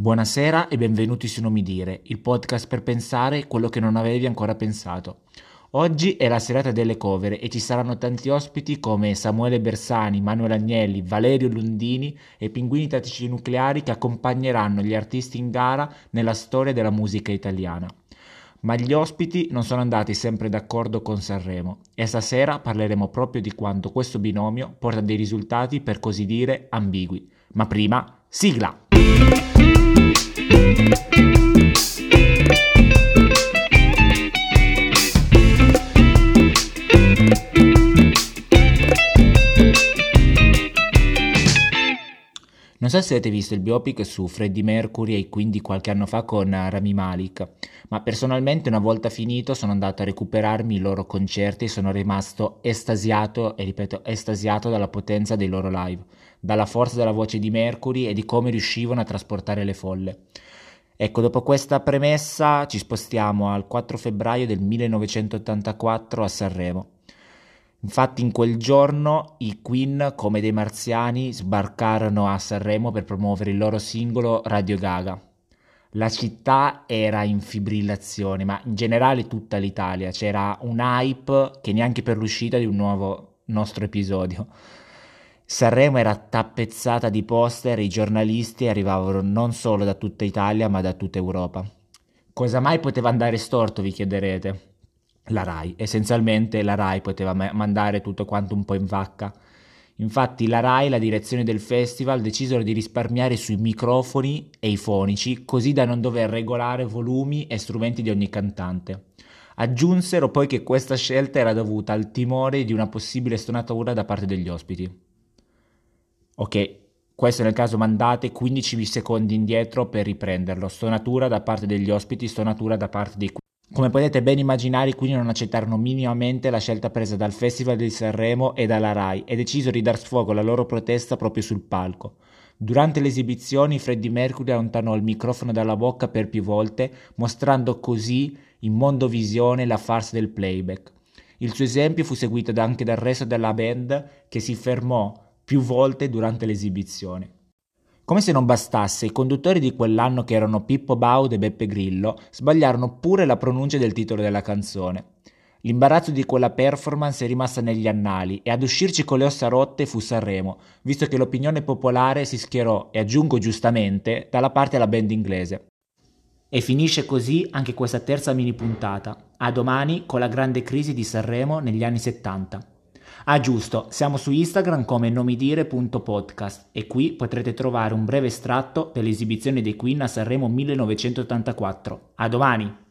Buonasera e benvenuti su Nomi Dire, il podcast per pensare quello che non avevi ancora pensato. Oggi è la serata delle cover e ci saranno tanti ospiti come Samuele Bersani, Manuel Agnelli, Valerio Lundini e Pinguini Tattici Nucleari che accompagneranno gli artisti in gara nella storia della musica italiana. Ma gli ospiti non sono andati sempre d'accordo con Sanremo e stasera parleremo proprio di quanto questo binomio porta dei risultati per così dire ambigui. Ma prima, sigla! Non so se avete visto il biopic su Freddie Mercury e quindi qualche anno fa con Rami Malik, ma personalmente una volta finito sono andato a recuperarmi i loro concerti e sono rimasto estasiato, e ripeto, estasiato dalla potenza dei loro live, dalla forza della voce di Mercury e di come riuscivano a trasportare le folle. Ecco, dopo questa premessa ci spostiamo al 4 febbraio del 1984 a Sanremo. Infatti in quel giorno i Queen, come dei marziani, sbarcarono a Sanremo per promuovere il loro singolo Radio Gaga. La città era in fibrillazione, ma in generale tutta l'Italia. C'era un hype che neanche per l'uscita di un nuovo nostro episodio. Sanremo era tappezzata di poster, i giornalisti arrivavano non solo da tutta Italia, ma da tutta Europa. Cosa mai poteva andare storto, vi chiederete? La RAI. Essenzialmente la RAI poteva ma- mandare tutto quanto un po' in vacca. Infatti la RAI e la direzione del festival decisero di risparmiare sui microfoni e i fonici così da non dover regolare volumi e strumenti di ogni cantante. Aggiunsero poi che questa scelta era dovuta al timore di una possibile stonatura da parte degli ospiti. Ok, questo nel caso mandate 15 secondi indietro per riprenderlo. Stonatura da parte degli ospiti, stonatura da parte dei come potete ben immaginare, quindi non accettarono minimamente la scelta presa dal Festival di Sanremo e dalla RAI e decisero di dar sfogo alla loro protesta proprio sul palco. Durante le esibizioni Freddie Mercury allontanò il microfono dalla bocca per più volte, mostrando così in mondovisione la farsa del playback. Il suo esempio fu seguito anche dal resto della band che si fermò più volte durante l'esibizione. Come se non bastasse, i conduttori di quell'anno che erano Pippo Baud e Beppe Grillo sbagliarono pure la pronuncia del titolo della canzone. L'imbarazzo di quella performance è rimasta negli annali e ad uscirci con le ossa rotte fu Sanremo, visto che l'opinione popolare si schierò, e aggiungo giustamente, dalla parte della band inglese. E finisce così anche questa terza mini puntata. A domani con la grande crisi di Sanremo negli anni 70. Ah giusto, siamo su Instagram come nomidire.podcast e qui potrete trovare un breve estratto per l'esibizione dei Queen a Sanremo 1984. A domani!